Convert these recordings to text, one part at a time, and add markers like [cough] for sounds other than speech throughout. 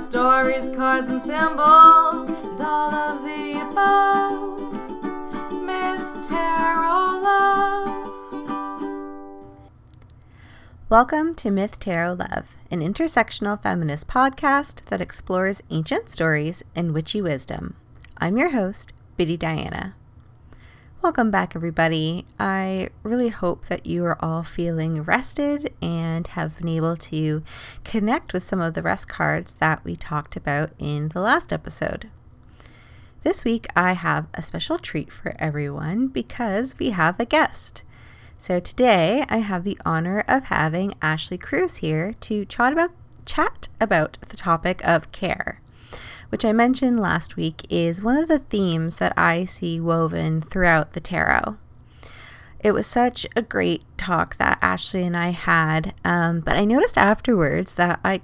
stories, cards, and symbols, and all of the above. Myth, tarot, love. Welcome to Myth Tarot Love, an intersectional feminist podcast that explores ancient stories and witchy wisdom. I'm your host, Bitty Diana. Welcome back, everybody. I really hope that you are all feeling rested and have been able to connect with some of the rest cards that we talked about in the last episode. This week, I have a special treat for everyone because we have a guest. So today, I have the honor of having Ashley Cruz here to chat about, chat about the topic of care which I mentioned last week, is one of the themes that I see woven throughout the tarot. It was such a great talk that Ashley and I had, um, but I noticed afterwards that I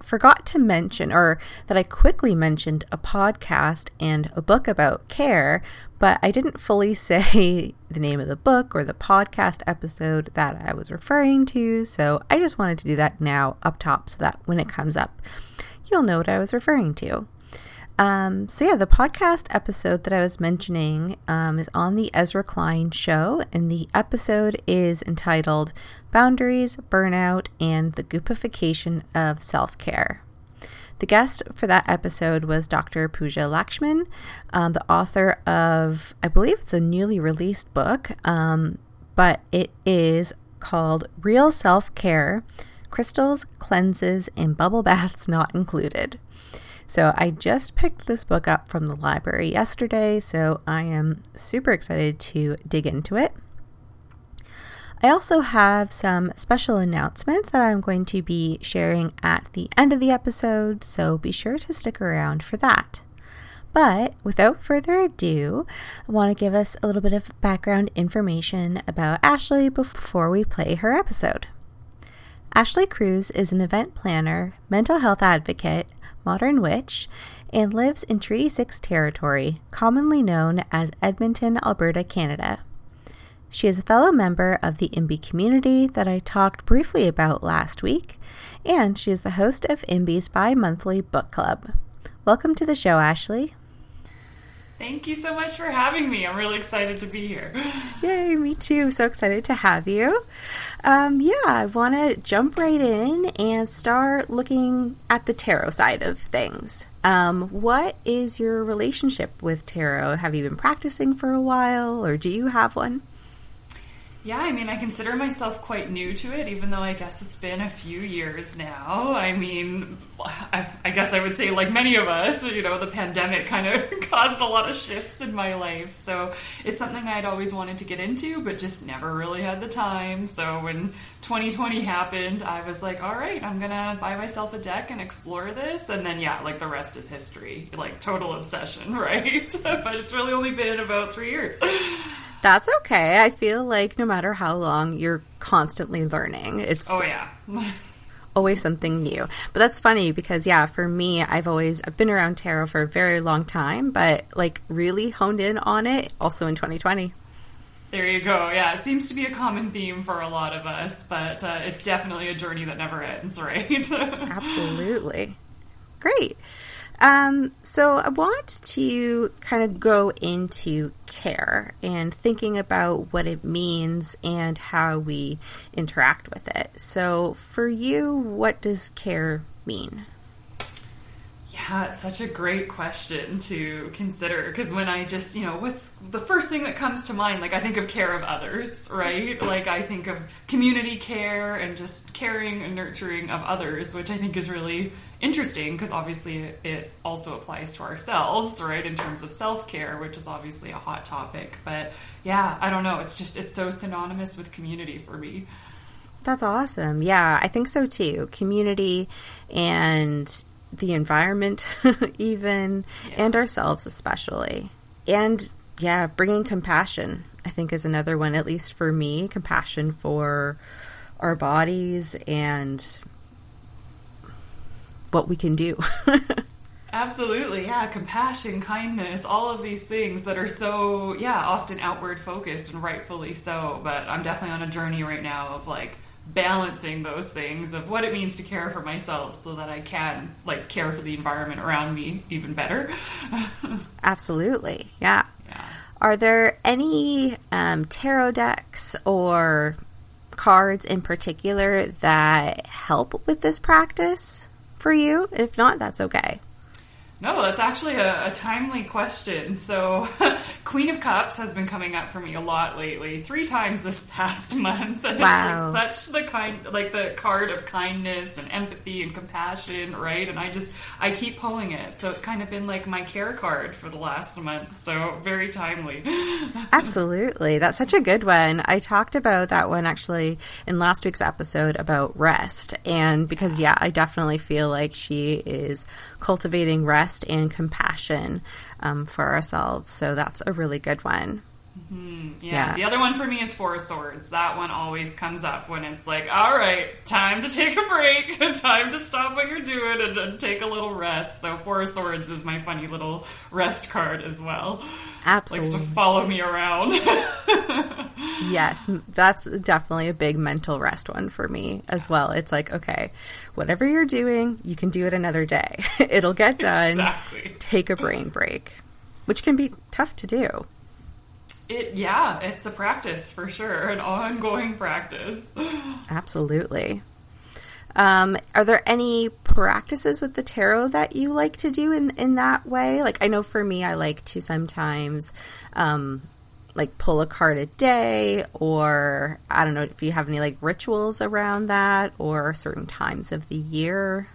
forgot to mention, or that I quickly mentioned a podcast and a book about care, but I didn't fully [laughs] say the name of the book or the podcast episode that I was referring to. So I just wanted to do that now up top so that when it comes up, you'll know what I was referring to. Um, so, yeah, the podcast episode that I was mentioning um, is on the Ezra Klein show, and the episode is entitled Boundaries, Burnout, and the Goopification of Self Care. The guest for that episode was Dr. Pooja Lakshmin, um, the author of, I believe it's a newly released book, um, but it is called Real Self Care Crystals, Cleanses, and Bubble Baths Not Included. So I just picked this book up from the library yesterday, so I am super excited to dig into it. I also have some special announcements that I'm going to be sharing at the end of the episode, so be sure to stick around for that. But without further ado, I want to give us a little bit of background information about Ashley before we play her episode. Ashley Cruz is an event planner, mental health advocate, modern witch, and lives in Treaty 6 territory, commonly known as Edmonton, Alberta, Canada. She is a fellow member of the IMBY community that I talked briefly about last week, and she is the host of IMBY's bi monthly book club. Welcome to the show, Ashley. Thank you so much for having me. I'm really excited to be here. [gasps] Yay, me too. So excited to have you. Um, yeah, I want to jump right in and start looking at the tarot side of things. Um, what is your relationship with tarot? Have you been practicing for a while, or do you have one? Yeah, I mean, I consider myself quite new to it, even though I guess it's been a few years now. I mean, I, I, guess I would say, like many of us, you know, the pandemic kind of [laughs] caused a lot of shifts in my life. So it's something I'd always wanted to get into, but just never really had the time. So when 2020 happened, I was like, all right, I'm going to buy myself a deck and explore this. And then, yeah, like the rest is history, like total obsession, [laughs] right? [laughs] but it's really only been about three years. That's okay. I feel like no matter how long, you're constantly learning. It's oh yeah. [laughs] always something new. But that's funny because yeah, for me, I've always I've been around tarot for a very long time, but like really honed in on it also in 2020. There you go. Yeah, it seems to be a common theme for a lot of us, but uh, it's definitely a journey that never ends, [laughs] right? Absolutely. Great. Um, so I want to kind of go into care and thinking about what it means and how we interact with it. So for you, what does care mean? Yeah, it's such a great question to consider because when I just, you know, what's the first thing that comes to mind? Like, I think of care of others, right? Like, I think of community care and just caring and nurturing of others, which I think is really interesting because obviously it also applies to ourselves, right? In terms of self care, which is obviously a hot topic. But yeah, I don't know. It's just, it's so synonymous with community for me. That's awesome. Yeah, I think so too. Community and the environment, [laughs] even, yeah. and ourselves, especially. And yeah, bringing compassion, I think, is another one, at least for me compassion for our bodies and what we can do. [laughs] Absolutely, yeah. Compassion, kindness, all of these things that are so, yeah, often outward focused and rightfully so. But I'm definitely on a journey right now of like balancing those things of what it means to care for myself so that I can like care for the environment around me even better. [laughs] Absolutely. Yeah. yeah. Are there any um, tarot decks or cards in particular that help with this practice for you? If not, that's okay. No, that's actually a, a, timely question. So, [laughs] Queen of Cups has been coming up for me a lot lately, three times this [laughs] past month. And wow. it's like such the kind, like the card of kindness and empathy and compassion, right? And I just, I keep pulling it. So it's kind of been like my care card for the last month. So very timely. [laughs] Absolutely. That's such a good one. I talked about that one actually in last week's episode about rest. And because, yeah, I definitely feel like she is cultivating rest and compassion um, for ourselves. So that's a really good one. Mm-hmm. Yeah. yeah. The other one for me is Four Swords. That one always comes up when it's like, all right, time to take a break, and [laughs] time to stop what you're doing and, and, take a little rest. So Four Swords is my funny little rest card as well. Absolutely. Likes to follow me around. [laughs] yes, that's definitely a big mental rest one for me as well. It's like, okay, whatever you're doing, you can do it another day. [laughs] It'll get done. Exactly. Take a brain break, which can be tough to do. It yeah, it's a practice for sure, an ongoing practice. [laughs] Absolutely. Um, are there any practices with the tarot that you like to do in in that way? Like I know for me, I like to sometimes. Um, like pull a card a day or i don't know if you have any like rituals around that or certain times of the year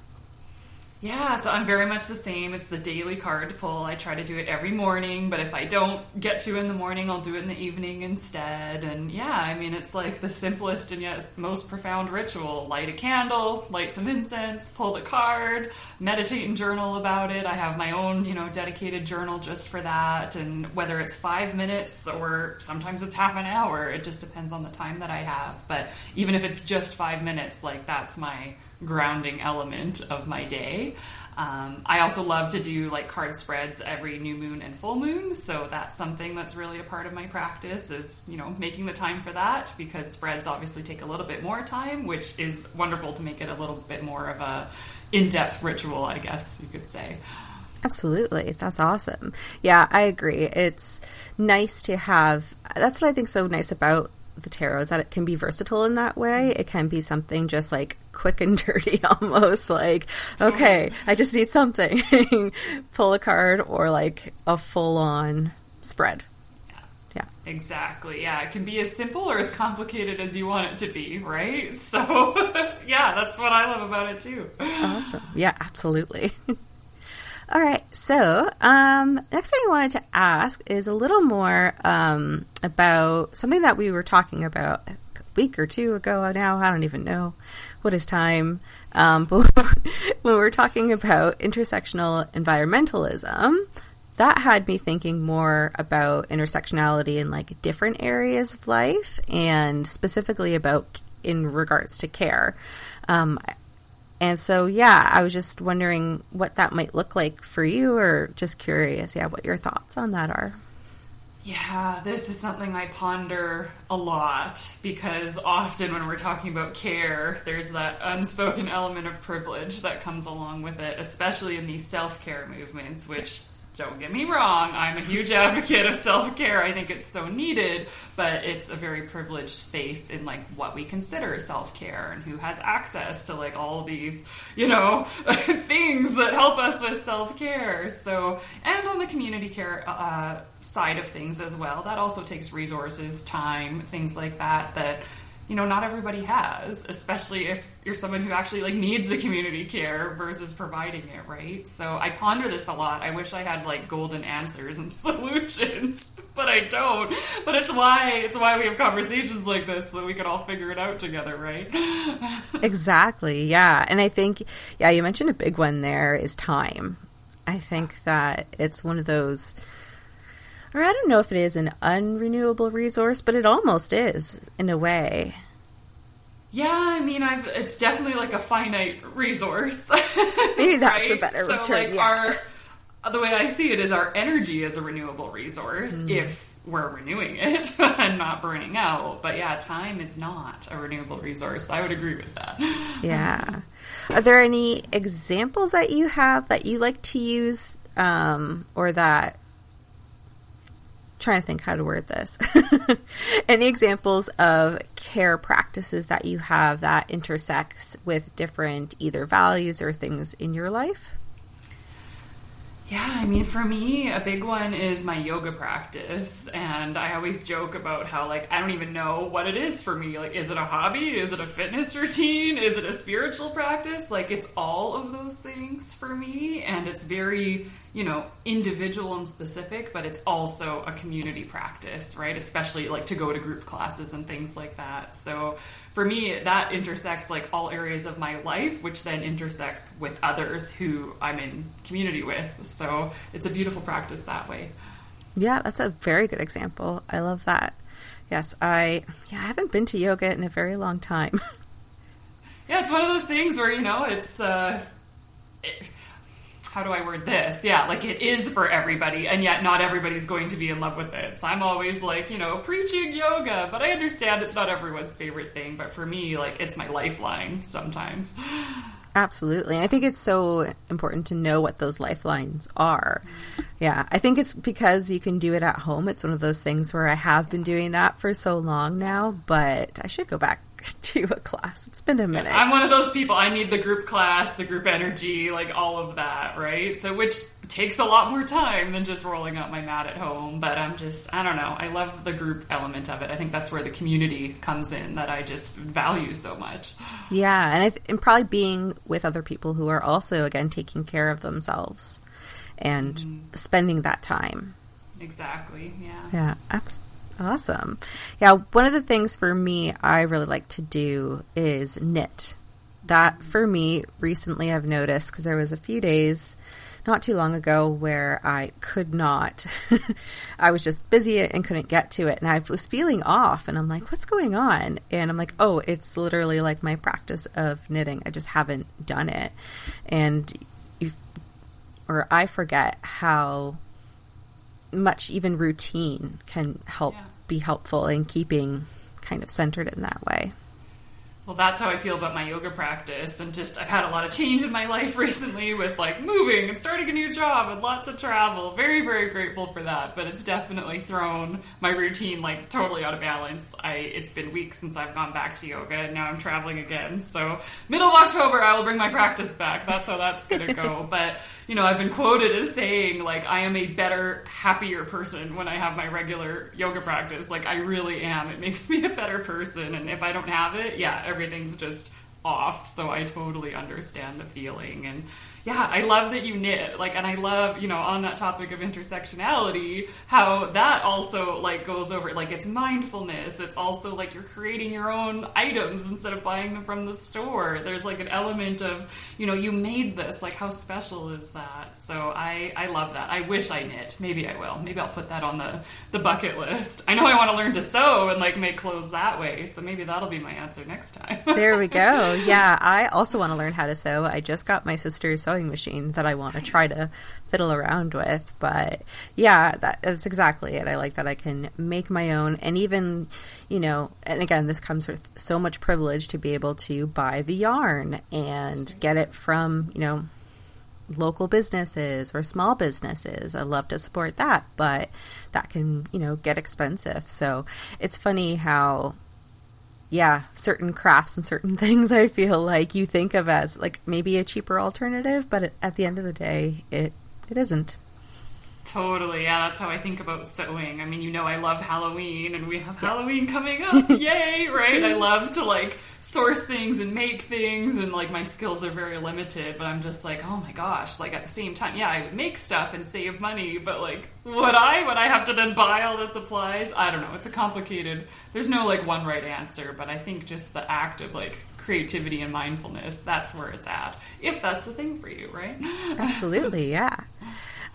yeah, so I'm very much the same. It's the daily card pull. I try to do it every morning, but if I don't get to in the morning, I'll do it in the evening instead. And yeah, I mean, it's like the simplest and yet most profound ritual. Light a candle, light some incense, pull the card, meditate and journal about it. I have my own, you know, dedicated journal just for that. And whether it's five minutes or sometimes it's half an hour, it just depends on the time that I have. But even if it's just five minutes, like that's my grounding element of my day. Um, I also love to do like card spreads every new moon and full moon, so that's something that's really a part of my practice. Is you know making the time for that because spreads obviously take a little bit more time, which is wonderful to make it a little bit more of a in-depth ritual, I guess you could say. Absolutely. That's awesome. Yeah, I agree. It's nice to have that's what I think so nice about the tarot is that it can be versatile in that way. It can be something just like quick and [laughs] dirty almost like okay i just need something. [laughs] Pull a card or like a full-on spread. Yeah. yeah. Exactly. Yeah it can be as simple or as complicated as you want it to be right? [laughs] So yeah that's what i love about it too. Awesome. Yeah absolutely. All right so um, next thing i wanted to ask is a little more um, about something that we were talking about week or two ago now i don't even know what is time? Um, [laughs] but when we're talking about intersectional environmentalism, that had me thinking more about intersectionality in like different areas of life and specifically about in regards to care. Um, and so, yeah, I was just wondering what that might look like for you, or just curious, yeah, what your thoughts on that are. Yeah, this is something I ponder a lot because often when we're talking about care, there's that unspoken element of privilege that comes along with it, especially in these self care movements, which don't get me wrong, I'm a huge advocate of self care. I think it's so needed, but it's a very privileged space in like what we consider self care and who has access to like all these, you know, [laughs] things that help us with self care. So, and on the community care uh, side of things as well, that also takes resources, time, things like that, that you know not everybody has especially if you're someone who actually like needs the community care versus providing it right? So i ponder this a lot. I wish i had like golden answers and [laughs] solutions but i don't. But it's why it's why we have conversations like this so we can all figure it out together right? [laughs] Exactly yeah. And i think yeah you mentioned a big one there is time. I think that it's one of those or I don't know if it is an unrenewable resource, but it almost is in a way. Yeah, I mean, I've it's definitely like a finite resource. [laughs] Maybe that's right? a better so, Like yeah. our the way I see it is our energy is a renewable resource mm. if we're renewing it [laughs] and not burning out. But yeah, time is not a renewable resource. I would agree with that. Yeah. [laughs] Are there any examples that you have that you like to use um, or that trying to think how to word this. [laughs] Any examples of care practices that you have that intersects with different either values or things in your life? Yeah, I mean, for me, a big one is my yoga practice. And I always joke about how, like, I don't even know what it is for me. Like, is it a hobby? Is it a fitness [laughs] routine? Is it a spiritual practice? Like, it's all of those things for me. And it's very, you know, individual and specific, but it's also a community practice, right? Especially like to go to group classes and things like that. So, for me, that intersects like all areas of my life, which then intersects with others who I'm in community with. So it's a beautiful practice that way. Yeah, that's a very good example. I love that. Yes, I yeah, I haven't been to yoga in a very long time. [laughs] yeah, it's one of those things where you know it's uh, it, how do I word this? Yeah, like it is for everybody, and yet not everybody's going to be in love with it. So I'm always like, you know, preaching yoga, but I understand it's not everyone's favorite thing. But for me, like, it's my lifeline sometimes. [sighs] Absolutely. And I think it's so important to know what those lifelines are. Yeah. I think it's because you can do it at home. It's one of those things where I have been doing that for so long now, but I should go back [laughs] to a class. It's been a minute. I'm one of those people. I need the group class, the group energy, like all of that, right? So, which takes a lot more time than just rolling out my mat at home. But I'm just, I don't know. I love the group element of it. I think that's where the community comes in that I just value so much. Yeah. And, th- and probably being with other people who are also, again, taking care of themselves and mm. spending that time. Exactly. Yeah. Yeah. Absolutely. Awesome. Yeah, one of the things for me I really like to do is knit. That for me recently I've noticed because there was a few days not too long ago where I could not. [laughs] I was just busy and couldn't get to it. And I was feeling off. And I'm like, what's going on? And I'm like, oh, it's literally like my practice of knitting. I just haven't done it. And you, or I forget how much even routine can help yeah. Be helpful in keeping kind of centered in that way well that's how i feel about my yoga practice and just i've had a lot of change in my life [laughs] recently with like moving and starting a new job and lots of travel. Very very grateful for that but it's definitely thrown my routine like totally out of balance. I it's been weeks since i've gone back to yoga and now i'm traveling again. So middle of october i will bring my practice back. That's how that's gonna go. [laughs] But you know i've been quoted as saying like i am a better happier person when i have my regular yoga practice. Like i really am. It makes [laughs] me a better person and if i don't have it yeah everything's just off. So I totally understand the feeling. And yeah, I love that you knit. Like, and I love, you know, on that topic of intersectionality, how that also like goes over. Like, it's mindfulness. It's also like you're creating your own items instead of buying them from the store. There's like an element of, you know, you made this. Like, how special is that? So I I love that. I wish I knit. Maybe I will. Maybe I'll put that on the the bucket list. I know I want to learn to sew and like make clothes that way. So maybe that'll be my answer next time. there we go. [laughs] Yeah, I also want to learn how to sew. I just got my sister's sewing machine that I want to try to fiddle around with. But yeah, that, that's exactly it. I like that I can make my own, and even you know, and again, this comes with so much privilege to be able to buy the yarn and get it from you know local businesses or small businesses. I love to support that, but that can, you know, get expensive. So it's funny how yeah, certain crafts and certain [laughs] things I feel like you think of as like maybe a cheaper alternative, but at the end of the day, it it isn't. Totally, yeah, that's how I think about sewing. I mean, you know, I love Halloween, and we have yes. Halloween coming up. [laughs] Yay, right? I love to like source things and make things, and like my skills are very limited, but I'm just like, oh my gosh, like at the same time, yeah, I would make stuff and save money, but like, would I? Would I have to then buy all the supplies? I don't know. It's a complicated, there's no like one right answer, but I think just the act of like creativity and mindfulness, that's where it's at. If that's the thing for you, right? [laughs] Absolutely, yeah.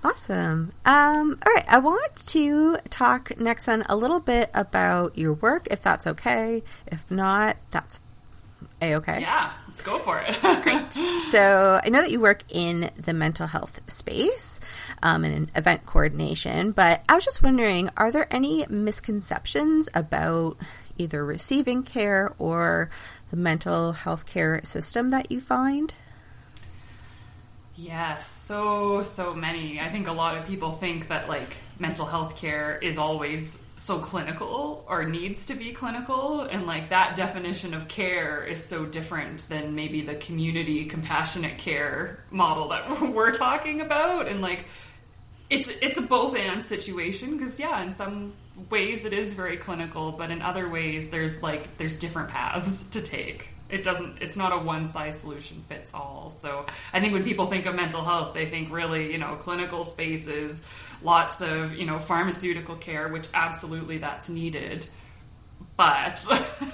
Awesome. Um, all right. I want to talk next then a little bit about your work, if that's okay. If not, that's a okay. Yeah, Let's go for it. [laughs] Great. So I know that you work in the mental health space um, and in event coordination, but I was just wondering are there any misconceptions about either receiving care or the mental health care system that you find? Yes, so so many. I think a lot of people think that like mental health care is always so clinical or needs to be clinical and like that definition of care is so different than maybe the community compassionate care model that [laughs] we're talking about and like it's it's a both and situation because yeah in some ways it is very clinical but in other ways there's like there's different paths [laughs] to take it doesn't it's not a one size solution fits all so i think when people think of mental health they think really you know clinical spaces lots of you know pharmaceutical care which absolutely that's needed but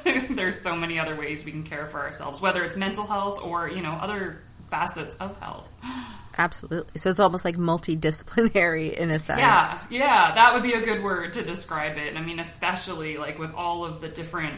[laughs] there's so many other ways we can care for ourselves whether it's mental health or you know other facets of health Absolutely. So it's almost like multidisciplinary in a sense. yeah yeah that would be a good word to describe it i mean especially like with all of the different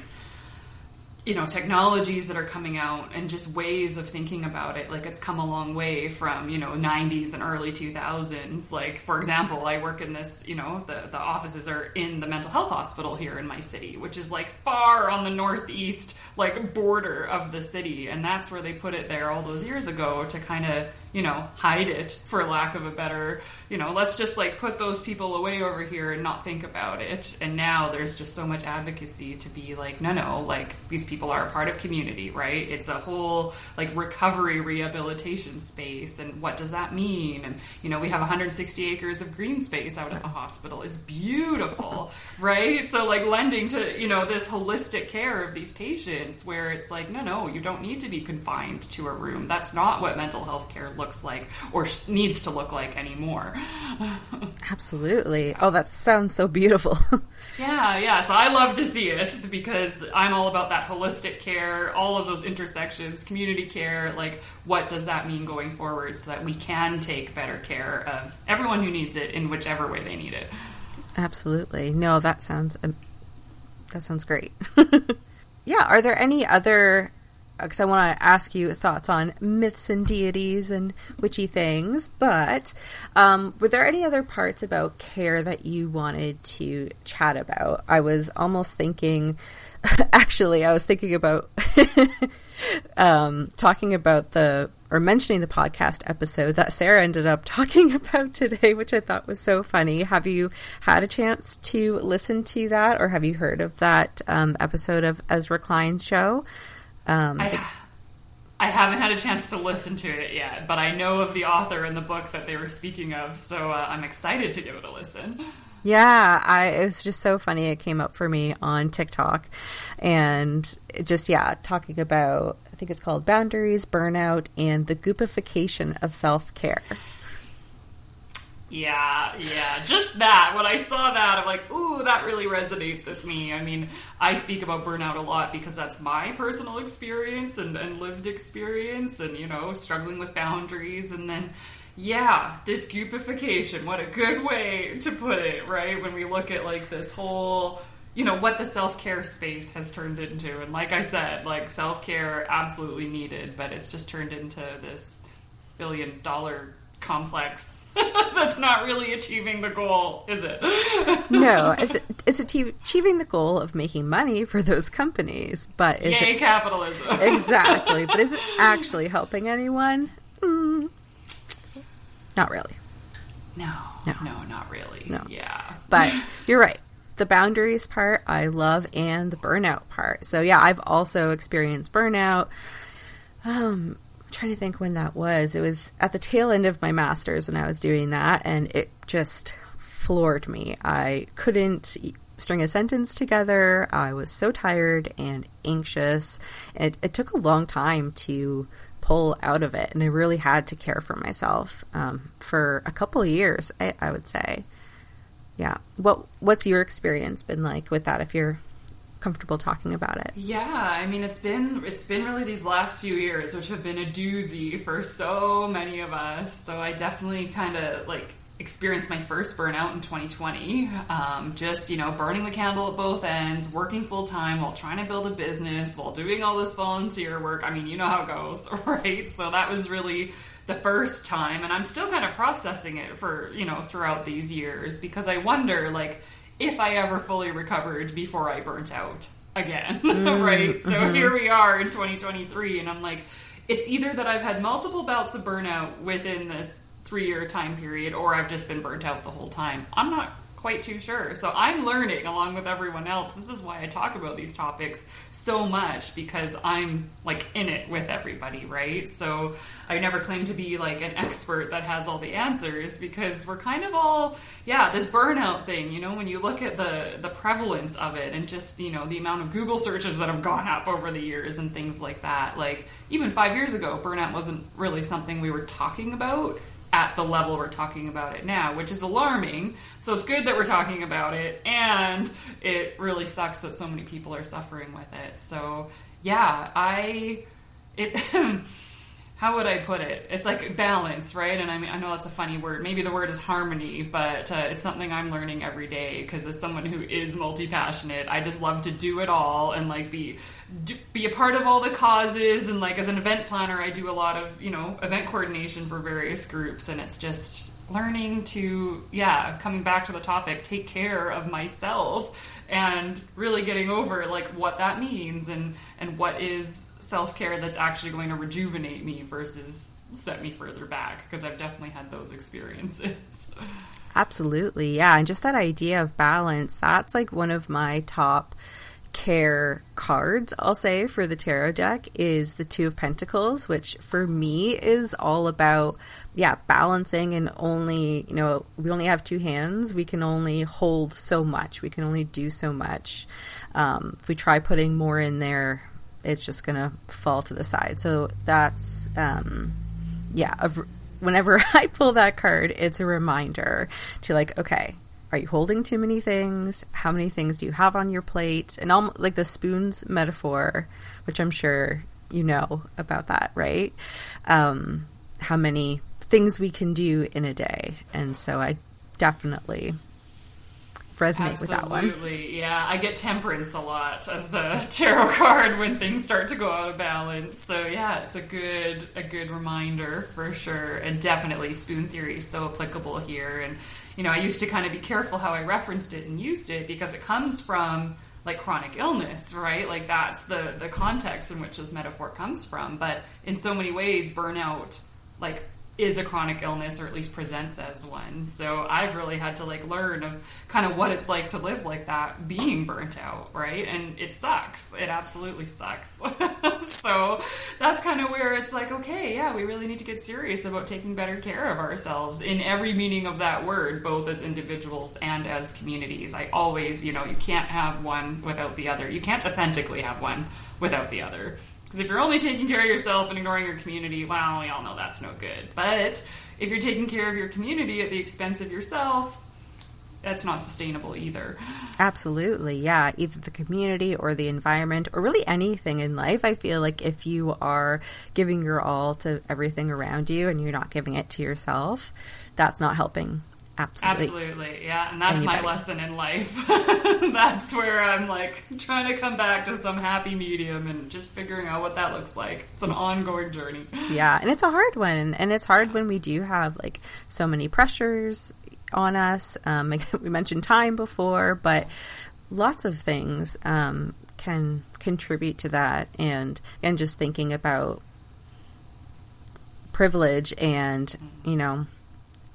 you know technologies that are coming out and just ways of thinking about it. Like it's come a long way from you know 90s and early 2000s like for example i work in this you know the, the offices are in the mental health hospital here in my city which is like far on the northeast like border of the city. And that's where they put it there all those years ago to kind of you know, hide it for lack of a better, you know, let's just like put those people away over here and not think about it. And now there's just so much advocacy to be like, no, no, like these people are a part of community, right? It's a whole like recovery rehabilitation space. And what does that mean? And, you know, we have 160 acres of green space out at the hospital. It's beautiful, right? So, like, lending to, you know, this holistic care of these patients where it's like, no, no, you don't need to be confined to a room. That's not what mental health care looks like or sh- needs to look like anymore. [laughs] Absolutely. Oh, that sounds so beautiful. [laughs] yeah, yeah. So I love to see it because I'm all about that holistic care, all of those intersections, community care. Like, what does that mean going forward so that we can take better care of everyone who needs it in whichever way they need it? Absolutely. No, that sounds um, that sounds great. [laughs] yeah, are there any other because I want to ask you thoughts on myths and deities and witchy things, but um, were there any other parts about care that you wanted to chat about? I was almost thinking, [laughs] actually, I was thinking about [laughs] um, talking about the or mentioning the podcast episode that Sarah ended up [laughs] talking about today, which I thought was so funny. Have you had a chance to listen to that, or have you heard of that um, episode of Ezra Klein's show? Um, I, I haven't had a chance to listen to it yet, but I know of the author and the book that they were speaking of, so uh, I'm excited to give it a listen. Yeah, I, it was just so funny. It came up for me on TikTok, and just yeah, talking about I think it's called boundaries, burnout, and the goopification of self care. Yeah, yeah, just that. When I saw that, I'm like, ooh, that really resonates with me. I mean, I speak about burnout a lot because that's my personal experience and, and lived experience, and you know, struggling with boundaries, and then yeah, this goopification, what a good way to put it, right? When we look at like this whole, you know, what the self care space has turned into. And like I said, like self care absolutely needed, but it's just turned into this billion dollar complex [laughs] that's not really achieving the goal, is it? [laughs] no, it's, it's achieving the goal of making money for those companies, but is Yay, it, capitalism. [laughs] exactly, but is it actually helping anyone? Mm, not really. No, no, no, not really. No, yeah, but you're right. The boundaries part I love, and the burnout part. So yeah, I've also experienced burnout. Um, trying to think when that was. It was at the tail end of my master's when I was doing that, and it just floored me. I couldn't string a sentence together. I was so tired and anxious. It, it took a long time to pull out of it, and I really had to care for myself um, for a couple years. I, I would say, yeah. What What's your experience been like with that? If you're comfortable talking about it. Yeah, I mean it's been it's been really these last few years which have been a doozy for so many of us. So I definitely kind of like experienced my first burnout in 2020. Um, just, you know, burning the candle at both ends, working full time while trying to build a business, while doing all this volunteer work. I mean, you know how it goes, [laughs] right? So that was really the first time. And I'm still kind of processing it for, you know, throughout these years because I wonder, like, if I ever fully recovered before I burnt out again, [laughs] mm, right? So mm-hmm. here we are in 2023, and I'm like, it's either that I've had multiple bouts of burnout within this three year time period, or I've just been burnt out the whole time. I'm not quite too sure. So I'm learning along with everyone else. This is why I talk about these topics so much because I'm like in it with everybody, right? So I never claim to be like an expert that has all the answers because we're kind of all yeah, this burnout thing, you know, when you look at the the prevalence of it and just, you know, the amount of Google searches that have gone up over the years and things like that. Like even 5 years ago, burnout wasn't really something we were talking about at the level we're talking about it now, which is alarming. So it's good that we're talking about it, and it really sucks that so many people are suffering with it. So yeah, I it [laughs] how would I put it? It's like balance, right? And I mean, I know that's a funny word. Maybe the word is harmony, but uh, it's something I'm learning every day because as someone who is multi passionate, I just love to do it all and like be be a part of all the causes. And like as an event planner, I do a lot of you know event coordination for various groups, and it's just learning to yeah, coming back to the topic, take care of myself and really getting over like what that means and and what is self care that's actually going to rejuvenate me versus set me further back because I've definitely had those experiences. [laughs] Absolutely. Yeah. And just that idea of balance, that's like one of my top care cards, I'll say, for the tarot deck is the Two of Pentacles, which for me is all about, yeah, balancing and only, you know, we only have two hands. We can only hold so much. We can only do so much. Um, if we try putting more in there, it's just going to fall to the side. So that's, um, yeah, whenever [laughs] I pull that card, it's a reminder to like, okay, are you holding too many things? How many things do you have on your plate? And all like the spoons metaphor, which I'm sure you know about that, right? Um, how many things we can do in a day. And so I definitely resonate Absolutely. with that one. Absolutely, yeah. I get temperance a lot as a [laughs] tarot card when things start to go out of balance. So yeah, it's a good a good reminder for sure, and definitely spoon theory is so applicable here. And you know, I used to kind of be careful how I referenced it and used it because it comes from like chronic illness, right? Like that's the the context in which this metaphor comes from. But in so many ways, burnout like is a chronic illness or at least presents as one. So I've really had to like learn of kind of what it's like to live like that being burnt out, right? And it sucks. It absolutely sucks. [laughs] so that's kind of where it's like, okay, yeah, we really need to get serious about taking better care of ourselves in every meaning of that word, both as individuals and as communities. I always, you know, you can't have one without the other. You can't authentically have one without the other. Because if you're only taking care of yourself and ignoring your community, well, we all know that's no good. But if you're taking care of your community at the expense of yourself, that's not sustainable either. Absolutely. Yeah. Either the community or the environment or really anything in life. I feel like if you are giving your all to everything around you and you're not giving it to yourself, that's not helping Absolutely. Absolutely. Yeah. And that's Anybody. my lesson in life. [laughs] that's where I'm like trying to come back to some happy medium and just figuring out what that looks like. It's an ongoing journey. [laughs] Yeah. And it's a hard one. And it's hard when we do have like so many pressures on us. Um, [laughs] we mentioned time before, but lots of things um, can contribute to that. And, and just thinking about privilege and, you know,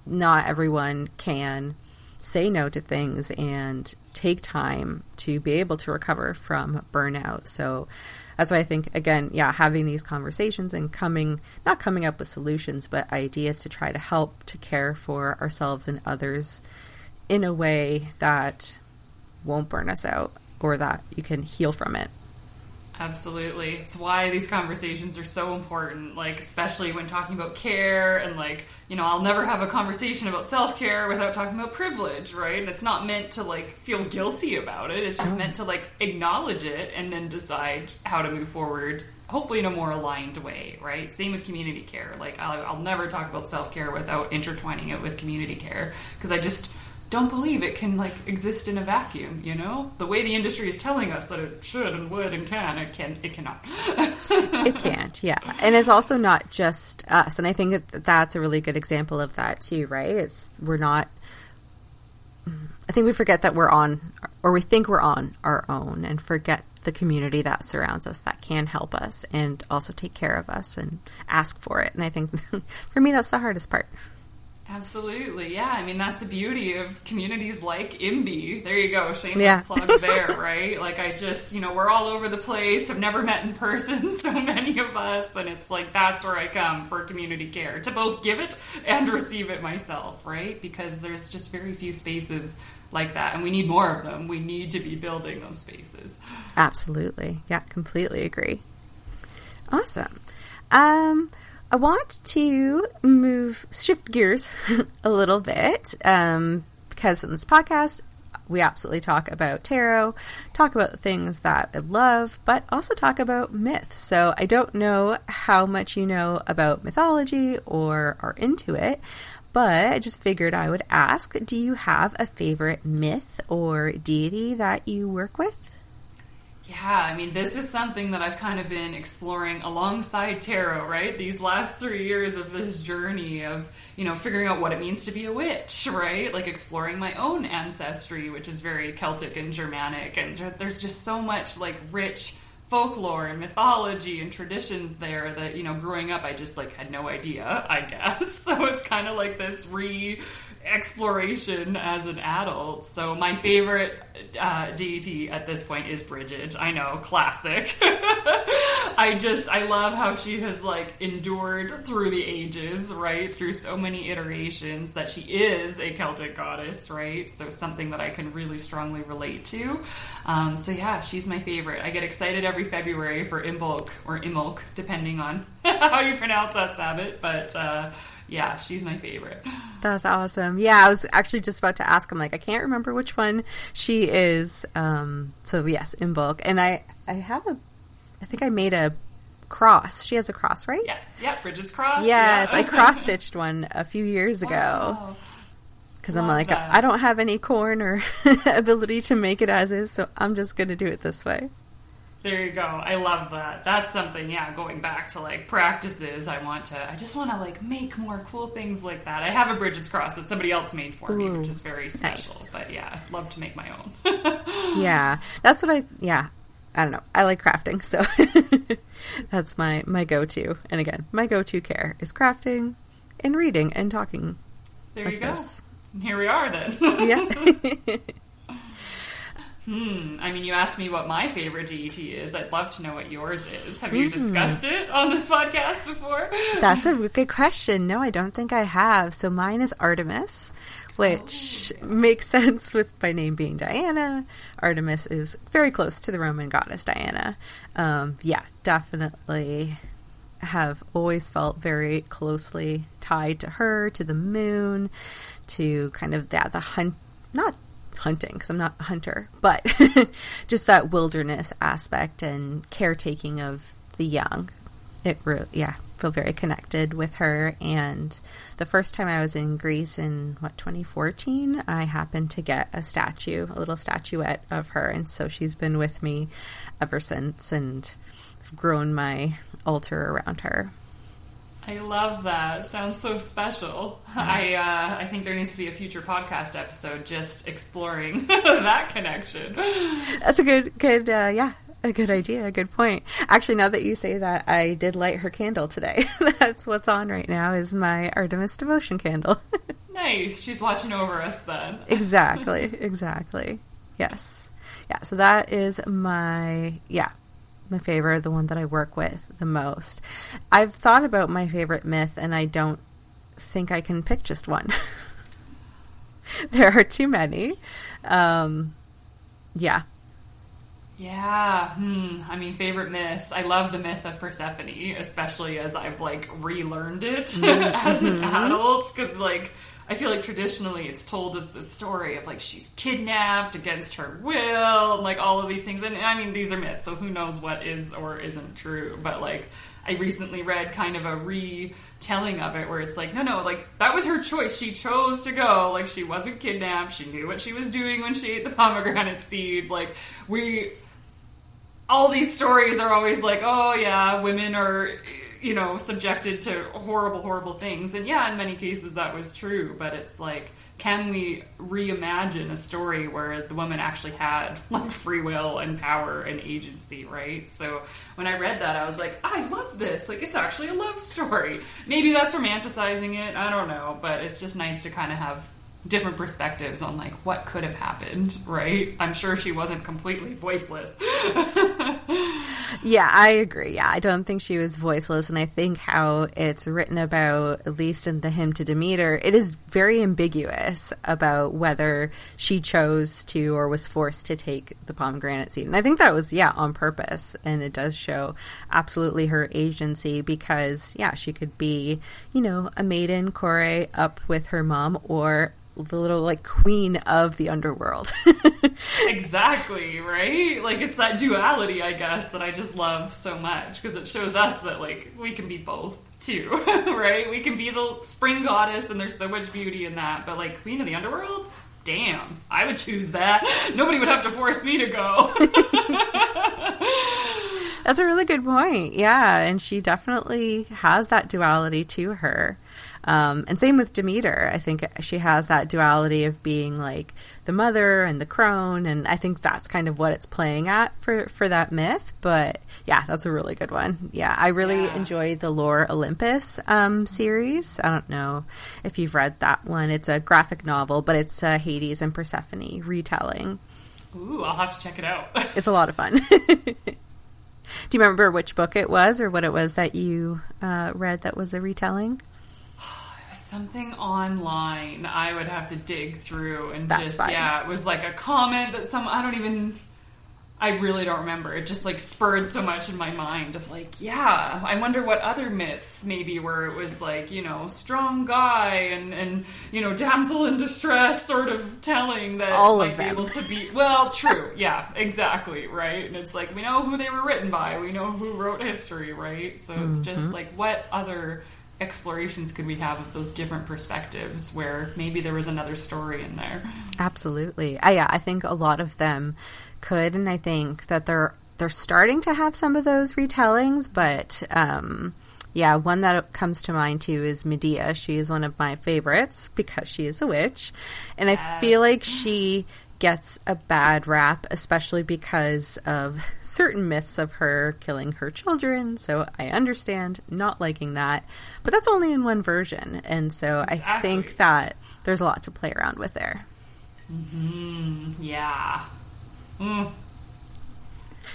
not everyone can say no to things and take time to be able to recover from burnout. So that's why I think again, yeah, having these conversations and coming not coming up with solutions, but ideas to try to help to care for ourselves and others in a way that won't burn us out or that you can heal from it. Absolutely. It's why these conversations are so important, like, especially when talking about care. And, like, you know, I'll never have a conversation about self care without talking about privilege, right? And it's not meant to, like, feel guilty about it. It's just oh. meant to, like, acknowledge it and then decide how to move forward hopefully in a more aligned way, right? Same with community care. Like I'll, I'll never talk about self care without intertwining it with community care because I just don't believe it can like exist in a vacuum. You know, the way the industry is telling us that it should and would and can, it can, it cannot. it can't, yeah. And it's also not just us. And I think that that's a really good example of that too, right? It's we're not. I think we forget that we're on, or we think we're on our own, and forget the community that surrounds us that can help us and also take care of us and ask for it. And I think [laughs] for me, that's the hardest part. Absolutely, yeah. I mean, that's the beauty of communities like IMBY. There you go, shameless yeah. plug [laughs] there, right? Like, I just, you know, we're all over the place. I've never met in person, [laughs] so many of us, and it's like that's where I come for community care to both give it and receive it myself, right? Because there's just very few spaces like that, and we need more of them. We need to be building those spaces. Absolutely, yeah, completely agree. Awesome. Um, I want to move, shift gears [laughs] a little bit um, because in this podcast, we absolutely talk about tarot, talk about things that I love, but also talk about myths. So I don't know how much you know about mythology or are into it, but I just figured I would ask do you have a favorite myth or deity that you work with? Yeah, I mean, this is something that I've kind of been exploring alongside tarot, right? These last three years of this journey of, you know, figuring out what it means to be a witch, right? Like exploring my own ancestry, which is very Celtic and Germanic. And there's just so much like rich folklore and mythology and traditions there that, you know, growing up, I just like had no idea, I guess. [laughs] So it's kind of like this re exploration as an adult. So my favorite uh, deity at this point is Brigid. I know, classic. [laughs] I just I love how she has like endured through the ages, right? Through so many iterations that she is a Celtic goddess, right? So something that I can really strongly relate to. Um, so yeah, she's my favorite. I get excited every February for Imbolc or Imolc, depending on [laughs] how you pronounce that Sabbath, but. Uh, yeah, she's my favorite. [laughs] That's awesome. Yeah, I was actually just about to ask. I'm like, I can't remember which one she is. Um, so yes, Imbolc, and I I have a, I think I made a cross. She has a cross, right? Yeah, yeah, Brigid's cross. Yes, yeah. [laughs] I cross stitched one a few years ago. Because I'm like, that. I don't have any corn or [laughs] ability to make it as is, so I'm just going to do it this way. There you go. I love that. That's something, yeah, going back to like practices, I want to, I just want to like make more cool things like that. I have a Brigid's Cross that somebody else made for Ooh, me, which is very special. Nice. But yeah, I'd love to make my own. [laughs] yeah, that's what I, yeah, I don't know. I like crafting, so [laughs] that's my, my go to. And again, my go to care is crafting and reading and talking. There like you go. This. Here we are then. yeah. [laughs] Hmm. I mean, you asked me what my favorite deity is. I'd love to know what yours is. Have you mm. discussed it on this podcast before? That's a [laughs] good question. No, I don't think I have. So mine is Artemis, which oh. makes [laughs] sense with my name being Diana. Artemis is very close to the Roman goddess Diana. Um, yeah, definitely have always felt very closely tied to her, to the moon, to kind of that the hunt not hunting because I'm not a hunter, but [laughs] just that wilderness aspect and caretaking of the young. It really, yeah, feel very connected with her. And the first time I was in Greece in what 2014, I happened to get a statue, a little statuette of her, and so she's been with me ever since, and I've grown my altar around her. I love that. Sounds so special. I uh, I think there needs to be a future podcast episode just exploring [laughs] that connection. That's a good good uh, yeah a good idea, a good point. Actually, now that you say that, I did light her candle today. [laughs] That's what's on right now is my Artemis devotion candle. [laughs] nice. She's watching over us then. exactly. Exactly. Yes. Yeah. So that is my yeah my favorite, the one that I work with the most. I've thought about my favorite myth and I don't think I can pick just one. [laughs] there are too many. Um, yeah. Yeah. Hmm. I mean, favorite myths. I love the myth of Persephone, especially as I've like relearned it mm-hmm. [laughs] as an mm-hmm. adult. Because, like, I feel like traditionally it's told as the story of like she's kidnapped against her will and like all of these things. And I mean, these are myths, so who knows what is or isn't true. But like, I recently read kind of a retelling of it where it's like, no, no, like that was her choice. She chose to go. Like she wasn't kidnapped. She knew what she was doing when she ate the [laughs] pomegranate seed. Like we, all these stories are always like, oh yeah, women are you know, subjected to horrible, horrible things. And yeah, in many cases that was true, but it's like, can we reimagine a story where the woman actually had like free will and power and agency, right? So when I read that, I was like, I love this. Like, it's actually a love story. Maybe that's romanticizing it. I don't know, but it's just nice to kind of have different perspectives on like what could have happened, right? I'm sure she wasn't completely voiceless. [laughs] [laughs] yeah, I agree. Yeah, I don't think she was voiceless and I think how it's written about at least in the hymn to Demeter, it is very ambiguous about whether she chose to or was forced to take the pomegranate seed. And I think that was yeah, on purpose and it does show absolutely her agency because yeah, she could be, you know, a maiden Kore up with her mom or the little like queen of the underworld. [laughs] exactly, right? Like it's that duality, I guess, that I just love so much because it shows us that like we can be both too, [laughs] right? We can be the spring goddess and there's so much beauty in that, but like queen of the underworld, damn, I would choose that. Nobody would have to force me to go. [laughs] That's a really good point. Yeah, and she definitely has that duality to her. Um, and same with Demeter. I think she has that duality of being like the mother and the crone, and I think that's kind of what it's playing at for for that myth. But yeah, that's a really good one. Yeah, I really yeah. enjoyed the Lore Olympus um, series. I don't know if you've read that one. It's a graphic novel, but it's a Hades and Persephone retelling. Ooh, I'll have to check it out. [laughs] it's a lot of fun. [laughs] Do you remember which book it was or what it was that you uh, read that was a retelling? Something online I would have to dig through and That's just fine. yeah, it was like a comment that some I don't even I really don't remember. It just like spurred so much in my mind of like, yeah, I wonder what other myths maybe where it was like, you know, strong guy and and you know, damsel in distress sort of telling that All might be able to be well, true. yeah, exactly, right? And it's like we know who they were written by. We know who wrote history, right? So it's mm-hmm. just like what other explorations could we have of those different perspectives where maybe there was another story in there absolutely uh, yeah i think a lot of them could and i think that they're they're starting to have some of those retellings but um yeah, one that comes to mind too is Medea. She is one of my favorites because she is a witch. And yes. I feel like she gets a bad rap, especially because of certain myths of her killing her children. So I understand not liking that, but that's only in one version. And so exactly. I think that there's a lot to play around with there. Mm-hmm. Yeah. Mm.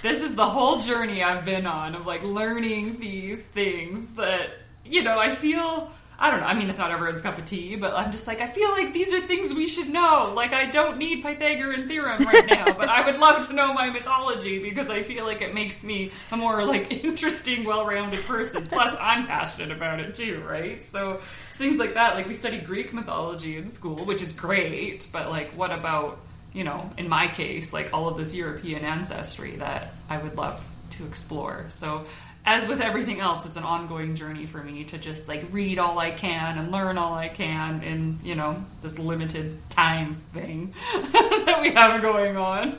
This is the whole journey I've been on of like learning these things that, you know, I feel I don't know. I mean, it's not everyone's cup of tea, but I'm just like, I feel like these are things we should know. Like, I don't need Pythagorean theorem right [laughs] now, but I would love to know my mythology because I feel like it makes me a more like [laughs] interesting, well-rounded person. Plus, I'm passionate about it too, right? So things like that. Like we study Greek mythology in school, which is great, but like, what about you know, in my case, like all of this European ancestry that I would love to explore. So as with everything else, it's an ongoing journey for me to just like read all I can and learn all I can in, you know, this limited time thing [laughs] that we have going on.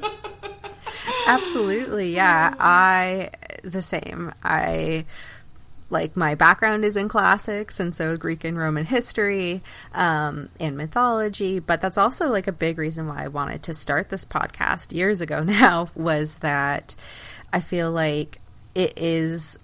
[laughs] Absolutely. Yeah. I, the same. I, like my background is in classics and so greek and roman history um, and mythology but that's also like a big reason why i wanted to start this podcast years ago [laughs] now was that i feel like it is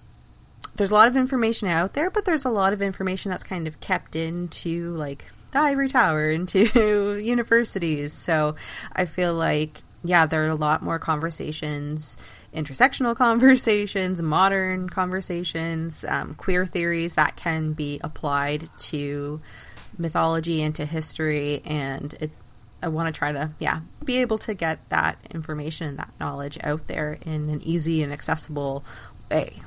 there's a lot of information out there, but there's a lot of information that's kind of kept into like the ivory tower, [laughs] into universities. So I feel like, yeah, there are a lot more conversations, intersectional [laughs] conversations, modern conversations, um, queer theories that can be applied to mythology and to history. And it, I want to try to, yeah, be able to get that information, and that knowledge out there in an easy and accessible way.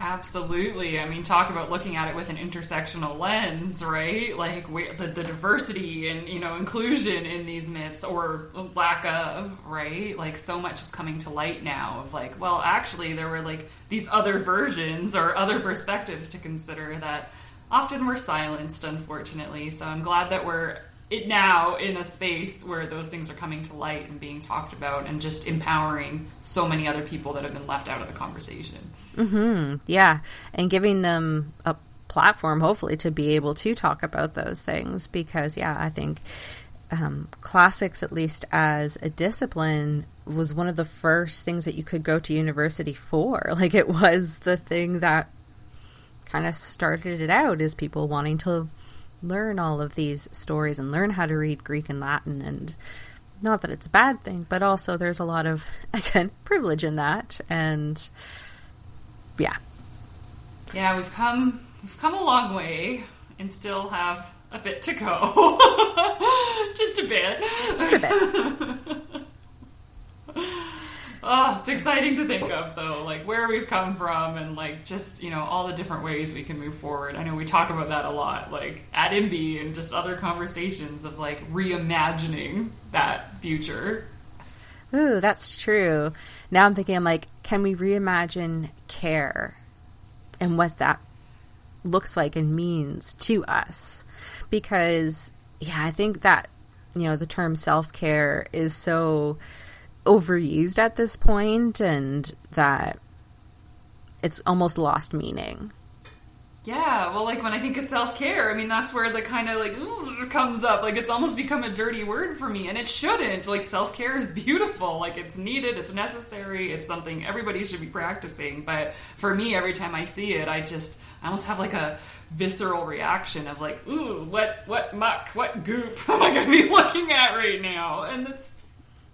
Absolutely. I mean, talk about looking at it with an intersectional lens, right? Like the, the diversity and, you know, inclusion in these myths or lack of, right? Like so much is coming to light now of like, well, actually, there were like these other versions or other perspectives to consider that often were silenced, unfortunately. So I'm glad that we're it now in a space where those things are coming to light and being talked about and just empowering so many other people that have been left out of the conversation. Mm-hmm. Yeah, and giving them a platform, hopefully, to be able to talk about those things. Because, yeah, I think um, classics, at least as a discipline, was one of the first things that you could go to university for. [laughs] Like, it was the thing that kind of started it out, is people wanting to learn all of these stories and learn how to read Greek and Latin and not that it's a bad thing, but also there's a lot of [laughs] again privilege in that and yeah. Yeah, we've come we've come a long way and still have a bit to go. [laughs] Just a bit. Just a bit. [laughs] oh, it's exciting to think of though, like where we've come from and like just, you know, all the different ways we can move forward. I know we talk about that a lot, like at IMBY and just other conversations of like reimagining that future. Ooh, that's true. Now I'm thinking I'm like, can we reimagine care and what that looks like and means to us? Because yeah, I think that you know, the term self-care is so overused at this point and that it's almost lost meaning. Yeah, well, like when I think of self care, I mean, that's where the kind of like comes up. Like it's almost become a dirty word for me, and it shouldn't. Like self care is [laughs] beautiful. Like it's needed, it's necessary, it's something everybody should be practicing. But for me, every time I see it, I just I almost have like a visceral reaction of like, ooh, what what muck, what goop [laughs] am I going to be [laughs] looking at right now? And it's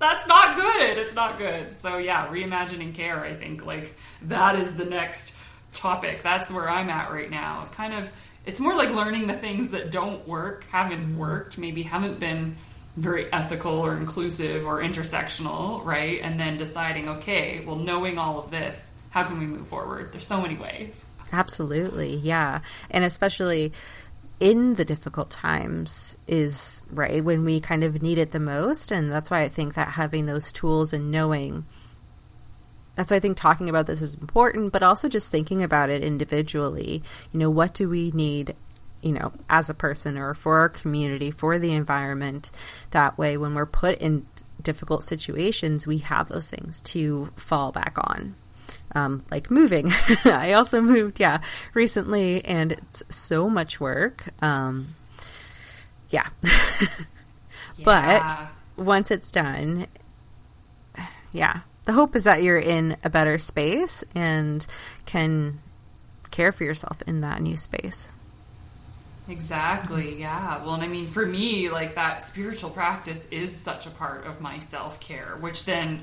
that's not good. It's not good. So yeah, reimagining care. I think like that is the next topic. That's where I'm at right now. Kind of, it's more like learning the things that don't work, haven't worked, maybe haven't been very ethical or inclusive or intersectional, right? And then deciding, okay, well, knowing all of this, how can we move forward? There's so many ways. Absolutely, yeah, and especially in the difficult times is right when we kind of need it the most. And that's why i think that having those tools and knowing that's why i think talking about this is important but also just thinking about it individually. You know what do we need you know as a person or for our community for the environment? That way when we're put in difficult situations we have those things to fall back on um, like moving. [laughs] I also moved, yeah, recently, and it's so much work. Um, yeah. [laughs] yeah. But once it's done, yeah, the hope is that you're in a better space and can care for yourself in that new space. Exactly, yeah. Well, and I mean, for me, like that spiritual practice is such a part of my self care, which then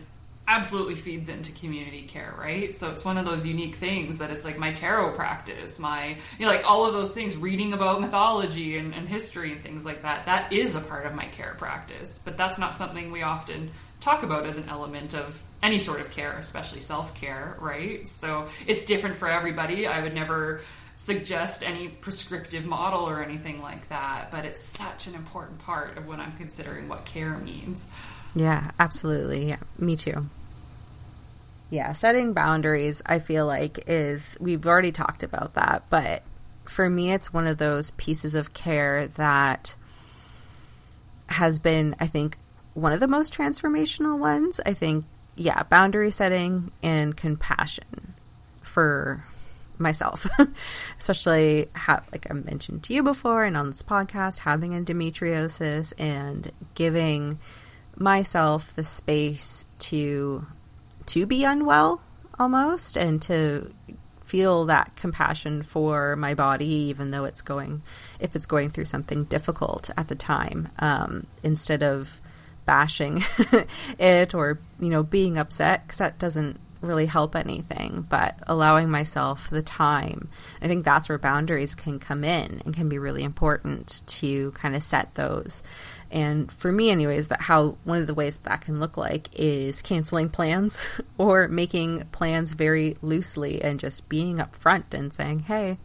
absolutely feeds into community care, right? So it's one of those unique things that it's like my tarot practice, my, you know, like all of those things, reading about mythology and, and history and things like that, that is a part of my care practice. But that's not something we often talk about as an element of any sort of care, especially self care, right? So it's different for everybody. I would never suggest any prescriptive model or anything like that, but it's such an important part of when I'm considering what care means. Yeah, absolutely. Yeah, me too. Yeah, setting boundaries, I feel like, is we've already talked about that, but for me, it's one of those pieces of care that has been, I think, one of the most transformational ones. I think, yeah, boundary setting and compassion for myself, [laughs] especially like I mentioned to you before and on this podcast, having endometriosis and giving myself the space to to be unwell almost and to feel that compassion for my body even though it's going if it's going through something difficult at the time um, instead of bashing [laughs] it or you know being upset because that doesn't really help anything, but allowing myself the time. I think that's where boundaries can come in and can be really important to kind of set those. And for me, anyways, that how one of the ways that, can look like is canceling plans [laughs] or making plans very loosely and just being upfront and saying, hey,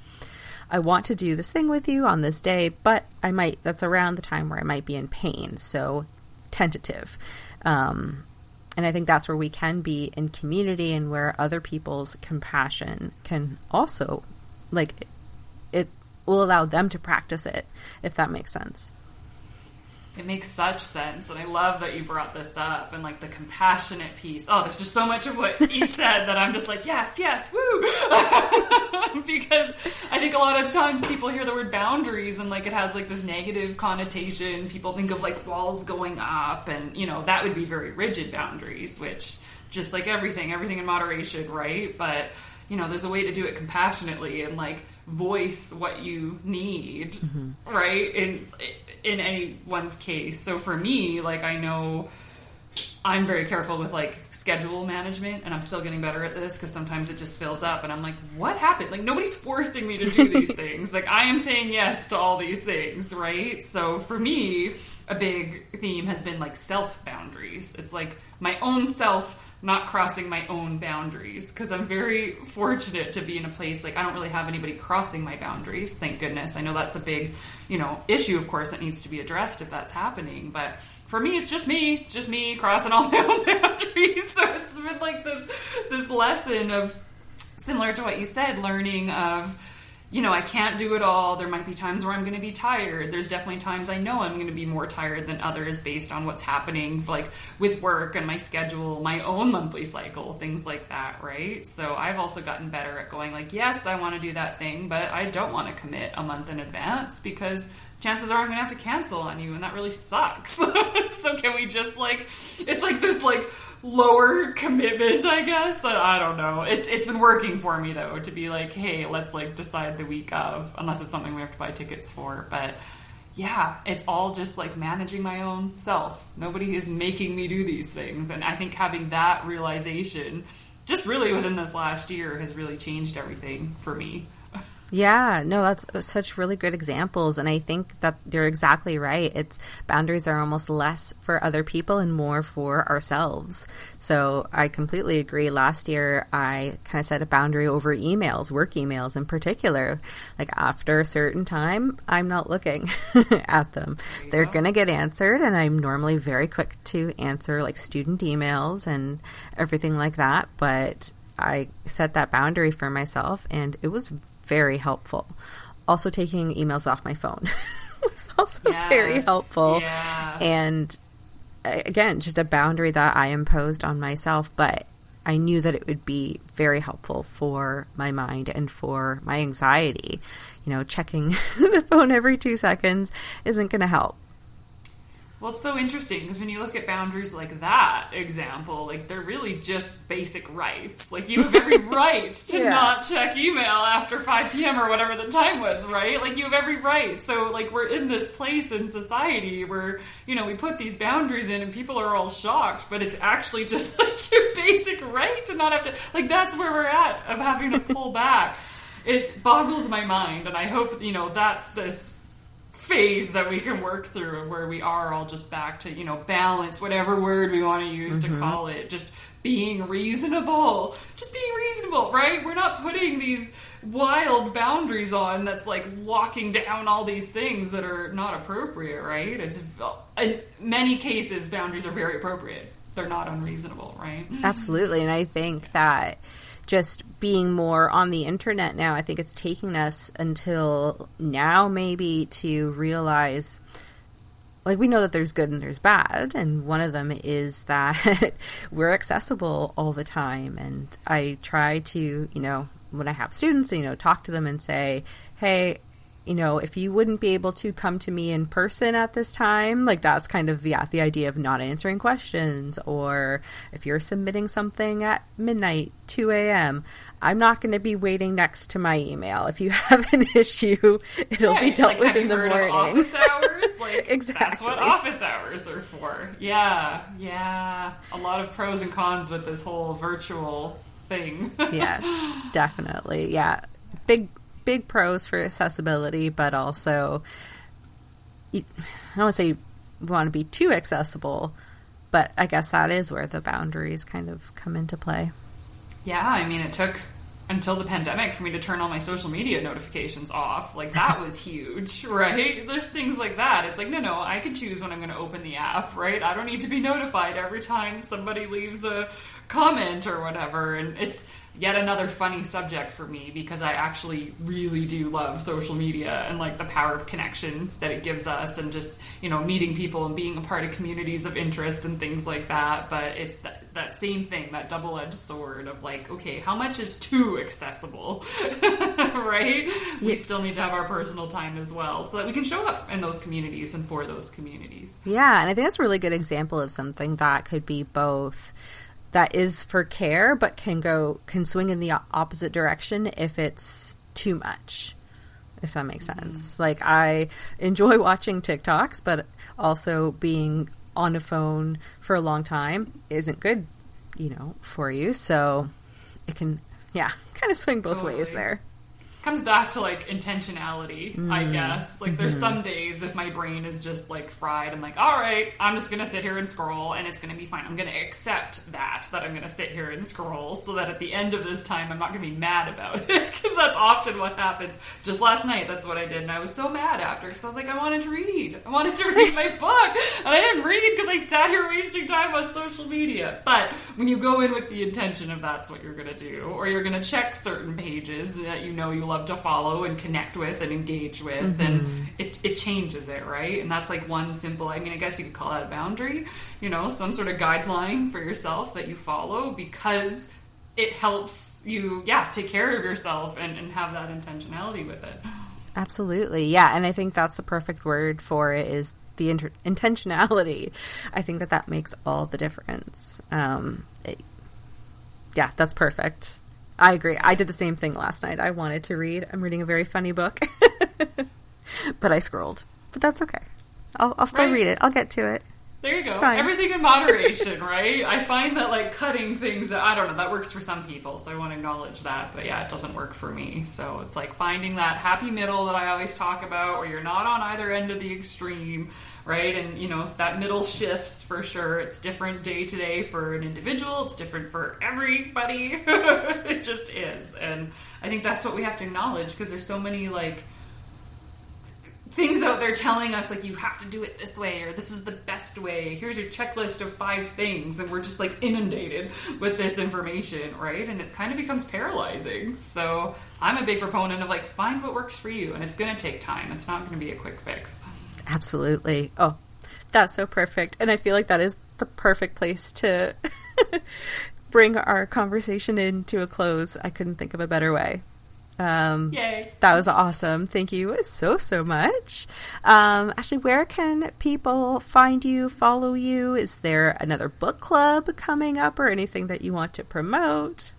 I want to do this thing with you on this day, but I might, that's around the time where I might be in pain. So tentative. Um, and I think that's where we can be in community and where other people's compassion can also, like, it will allow them to practice it, if that makes sense. It makes such sense, and I love that you brought this up and like the compassionate piece. Oh, there's just so much of what you [laughs] said that I'm just like, yes, yes, woo! [laughs] because I think a lot of times people hear the word boundaries and like it has like this negative connotation. People think of like walls going up, and you know that would be very rigid boundaries, which just like everything, everything in moderation, right? But you know, there's a way to do it compassionately and like voice what you need, mm-hmm. right? In in anyone's case. So for me, like I know I'm very careful with like schedule management, and I'm still getting better at this because sometimes it just fills up, and I'm like, what happened? Like nobody's forcing me to do these [laughs] things. Like I am saying yes to all these things, right? So for me, a big theme has been like self boundaries. It's like my own self not crossing my own boundaries because I'm very fortunate to be in a place like I don't really have anybody crossing my boundaries. Thank goodness. I know that's a big, you know, issue of course that needs to be addressed if that's happening, but for me it's just me. It's just me crossing all [laughs] my own boundaries. So it's been like this this lesson of similar to what you said, learning of you know, I can't do it all. There might be times where I'm going to be tired. There's definitely times I know I'm going to be more tired than others based on what's happening, like with work and my schedule, my own monthly cycle, things like that, right? So I've also gotten better at going, like, yes, I want to do that thing, but I don't want to commit a month in advance because chances are I'm going to have to cancel on you, and that really sucks. [laughs] so can we just like, it's like this like lower commitment, I guess. I, don't know. It's it's been working for me though to be like, hey, let's like decide the week of, unless it's something we have to buy tickets for, but. Yeah, it's all just like managing my own self. Nobody is making me do these things. And I think having that realization just really within this last year has really changed everything for me. Yeah, no, that's such really good examples. And I think that you're exactly right. It's boundaries are almost less for other people and more for ourselves. So I completely agree. Last year, I kind of set a boundary over emails, work emails in particular. Like after a certain time, I'm not looking [laughs] at them. They're going to get answered. And I'm normally very quick to answer like student emails and everything like that. But I set that boundary for myself and it was very helpful. Also, taking emails off my phone [laughs] was also yes, very helpful. Yeah. And uh, again, just a boundary that I imposed on myself, but I knew that it would be very helpful for my mind and for my anxiety. You know, checking [laughs] the phone every two seconds isn't going to help. Well, it's so interesting because when you look at boundaries like that example, like they're really just basic rights. Like you have every [laughs] right to yeah. not check email after 5 p.m. or whatever the time was, right? Like you have every right. So, like, we're in this place in society where, you know, we put these boundaries in and people are all shocked, but it's actually [laughs] just like your basic right to not have to, like, that's where we're at of having to pull back. It boggles my mind, and I hope, you know, that's this phase that we can work through of where we are all just back to you know balance whatever word we want to use mm-hmm. to call it just being reasonable. Just being reasonable right? We're not putting these wild boundaries on that's like locking down all these things that are not appropriate right? It's in many cases boundaries are very appropriate. They're not unreasonable right? Absolutely and i think that just being more on the internet now, I think it's taking us until now maybe to realize like we know that there's good and there's bad and one of them is [laughs] that we're accessible all the time. And I try to, you know, when I have students, you know, talk to them and say, "Hey, you know, if you wouldn't be able to come to me in person at this time, like that's kind of yeah, the idea of not answering questions, or if you're submitting something at midnight, 2 a.m., I'm not going to be waiting next to my email. If you [laughs] have an issue, it'll right. be dealt like, with in the morning. office hours, [laughs] like exactly. That's what office hours are for. Yeah, yeah. A lot of pros and cons with this whole virtual thing. [laughs] yes, definitely. Yeah. Big big pros for accessibility, but also I don't want to say you want to be too accessible, but I guess that is where the boundaries kind of come into play. Yeah, I mean, it took until the pandemic for me to turn all my social media notifications off. Like that [laughs] was huge, right? There's things like that. It's like, no, no, I can choose when I'm going to open the app, right? I don't need to be notified every time somebody leaves a comment or whatever. And it's yet another funny subject for me because I actually really do love social media and like the power of connection that it gives us and just, you know, meeting people and being a part of communities of interest and things like that. But it's that, that same thing, that double edged sword of like, okay, how much is too accessible? [laughs] right? We still need to have our personal time as well so that we can show up in those communities and for those communities. Yeah. And I think that's a really good example of something that could be both that is for care but can go can swing in the opposite direction if it's too much if that makes sense mm-hmm. like i enjoy [laughs] watching tiktoks but also being on a phone for a long time isn't good you know for you so it can yeah [laughs] kind of swing both totally. ways there comes back to like intentionality, mm. I guess. Like there's mm-hmm. some days if my brain is just like fried, I'm like, all right, I'm just gonna sit here and scroll and it's gonna be fine. I'm gonna accept that, that I'm gonna sit here and scroll so that at the end of this time I'm not gonna be mad about [laughs] it. Because that's often what happens. Just last night, that's what I did. And I was so mad after because I was like, I wanted to read. I wanted to read my [laughs] book. And I didn't read because I sat here wasting time on social media. But when you go in with the intention of that's what you're gonna do, or you're gonna check certain pages that you know you love to follow and connect with and engage with mm-hmm. and it, it changes it right? And that's like one simple i mean i guess you could call that a boundary you know some sort of guideline for yourself that you follow because it helps you yeah take care of yourself and, and have that intentionality with it. Absolutely. Yeah and i think that's the perfect word for it is the inter- intentionality. I think that that makes all the difference. Um, it, yeah that's perfect I agree. I did the same thing last night. I wanted to read. I'm reading a very funny book, [laughs] but I scrolled. But that's okay. I'll, I'll still right. read it. I'll get to it. There you go. Everything in moderation, [laughs] right? I find that like cutting things, I don't know, that works for some people, so I want to acknowledge that. But yeah, it doesn't work for me. So it's like finding that happy middle that I always talk about, where you're not on either end of the extreme, right? And you know that middle shifts for sure. It's different day to day for an individual. It's different for everybody. [laughs] it just is, and I think that's what we have to acknowledge because there's so many like things out there telling us like you have to do it this way or this is the best way here's your checklist of five things and we're just like inundated with this information right and it kind of becomes paralyzing so i'm a big proponent of like find what works for you and it's going to take time it's not going to be a quick fix Absolutely. Oh, that's so perfect. And I feel like that is the perfect place to [laughs] bring our conversation into a close. I couldn't think of a better way. Um, Yay. That was awesome. Thank you so, so much. Um, actually, where can people find you, follow you? Is there another book club coming up or anything that you want to promote?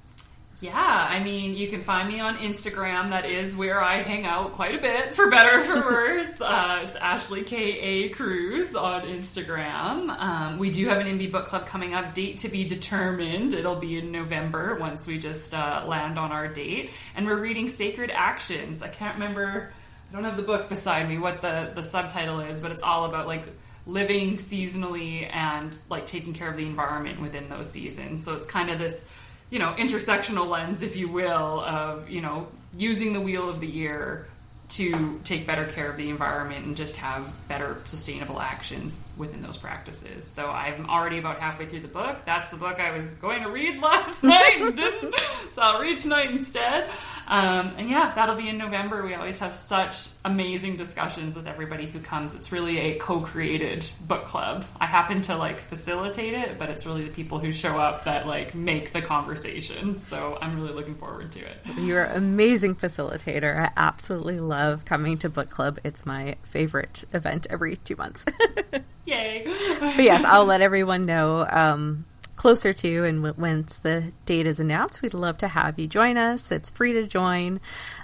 Yeah, I mean, you can find me on Instagram. That is where I hang out quite a bit, for better or for worse. [laughs] uh, it's Ashley K A Cruz on Instagram. Um, we do have an indie book club coming up. Date to be determined. It'll be in November once we just uh, land on our date. And we're reading Sacred Actions. I can't remember. I don't have the book beside me. What the the subtitle is, but it's all about like living seasonally and like taking care of the environment within those seasons. So it's kind of this you know intersectional lens, if you will, of you know using the wheel of the year to take better care of the environment and just have better sustainable actions within those practices. So I'm already about halfway through the book. That's the book I was going to read [laughs] last night and didn't. So I'll read tonight instead. Um, and yeah, that'll be in November. We always have such amazing discussions with everybody who comes. It's really a co-created book club. I happen to like facilitate it, but it's really the people who show up that like make the conversation. So I'm really looking forward to it. You're an amazing facilitator. I absolutely love coming to book club. It's my favorite event every two months. [laughs] Yay! but yes, I'll let everyone know. Um, closer to and w- once the date is announced, we'd love to have you join us. It's free to join.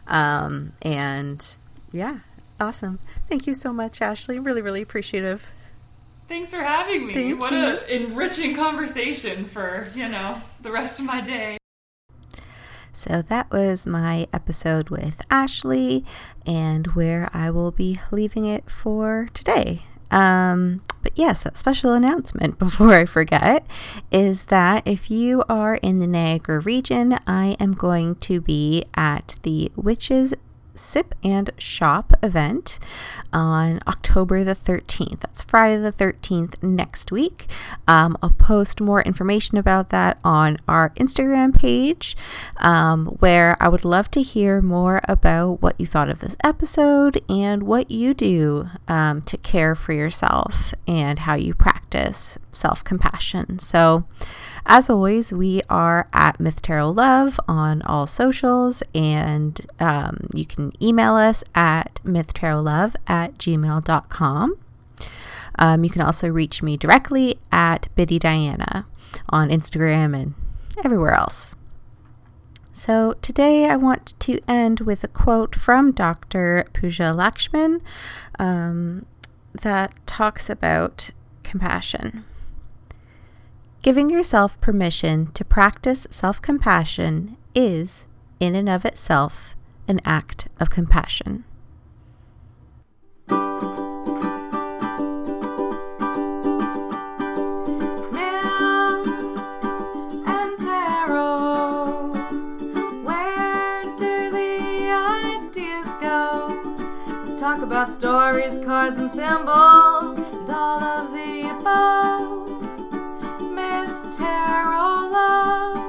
Um, and yeah, awesome. Thank you so much, Ashley. Really, really appreciative. Thanks for having me. Thank what an enriching conversation for, you know, the rest of my day. So that was my episode with Ashley, and where I will be leaving it for today. Um, but yes, that special announcement [laughs] before I forget is that if you are in the Niagara region, I am going to be at the Witches Sip and Shop event on October the 13th. That's Friday the 13th next week. Um, I'll post more information about that on our Instagram page, um, where I would love to hear more about what you thought of this episode and what you do um, to care for yourself and how you practice self compassion. So, as always, we are at Myth Tarot Love on all socials, and um, you can email us at mythtarotlove at gmail.com. Um, you can also reach me directly at Bitty Diana on Instagram and everywhere else. So today I want to end with a quote from Dr. Pooja Lakshmin um, that talks about compassion. Giving yourself permission to practice self compassion is, in and of itself, an act of compassion. Where do the ideas go? Let's talk about stories, cards, and symbols, and all of the above. Carola.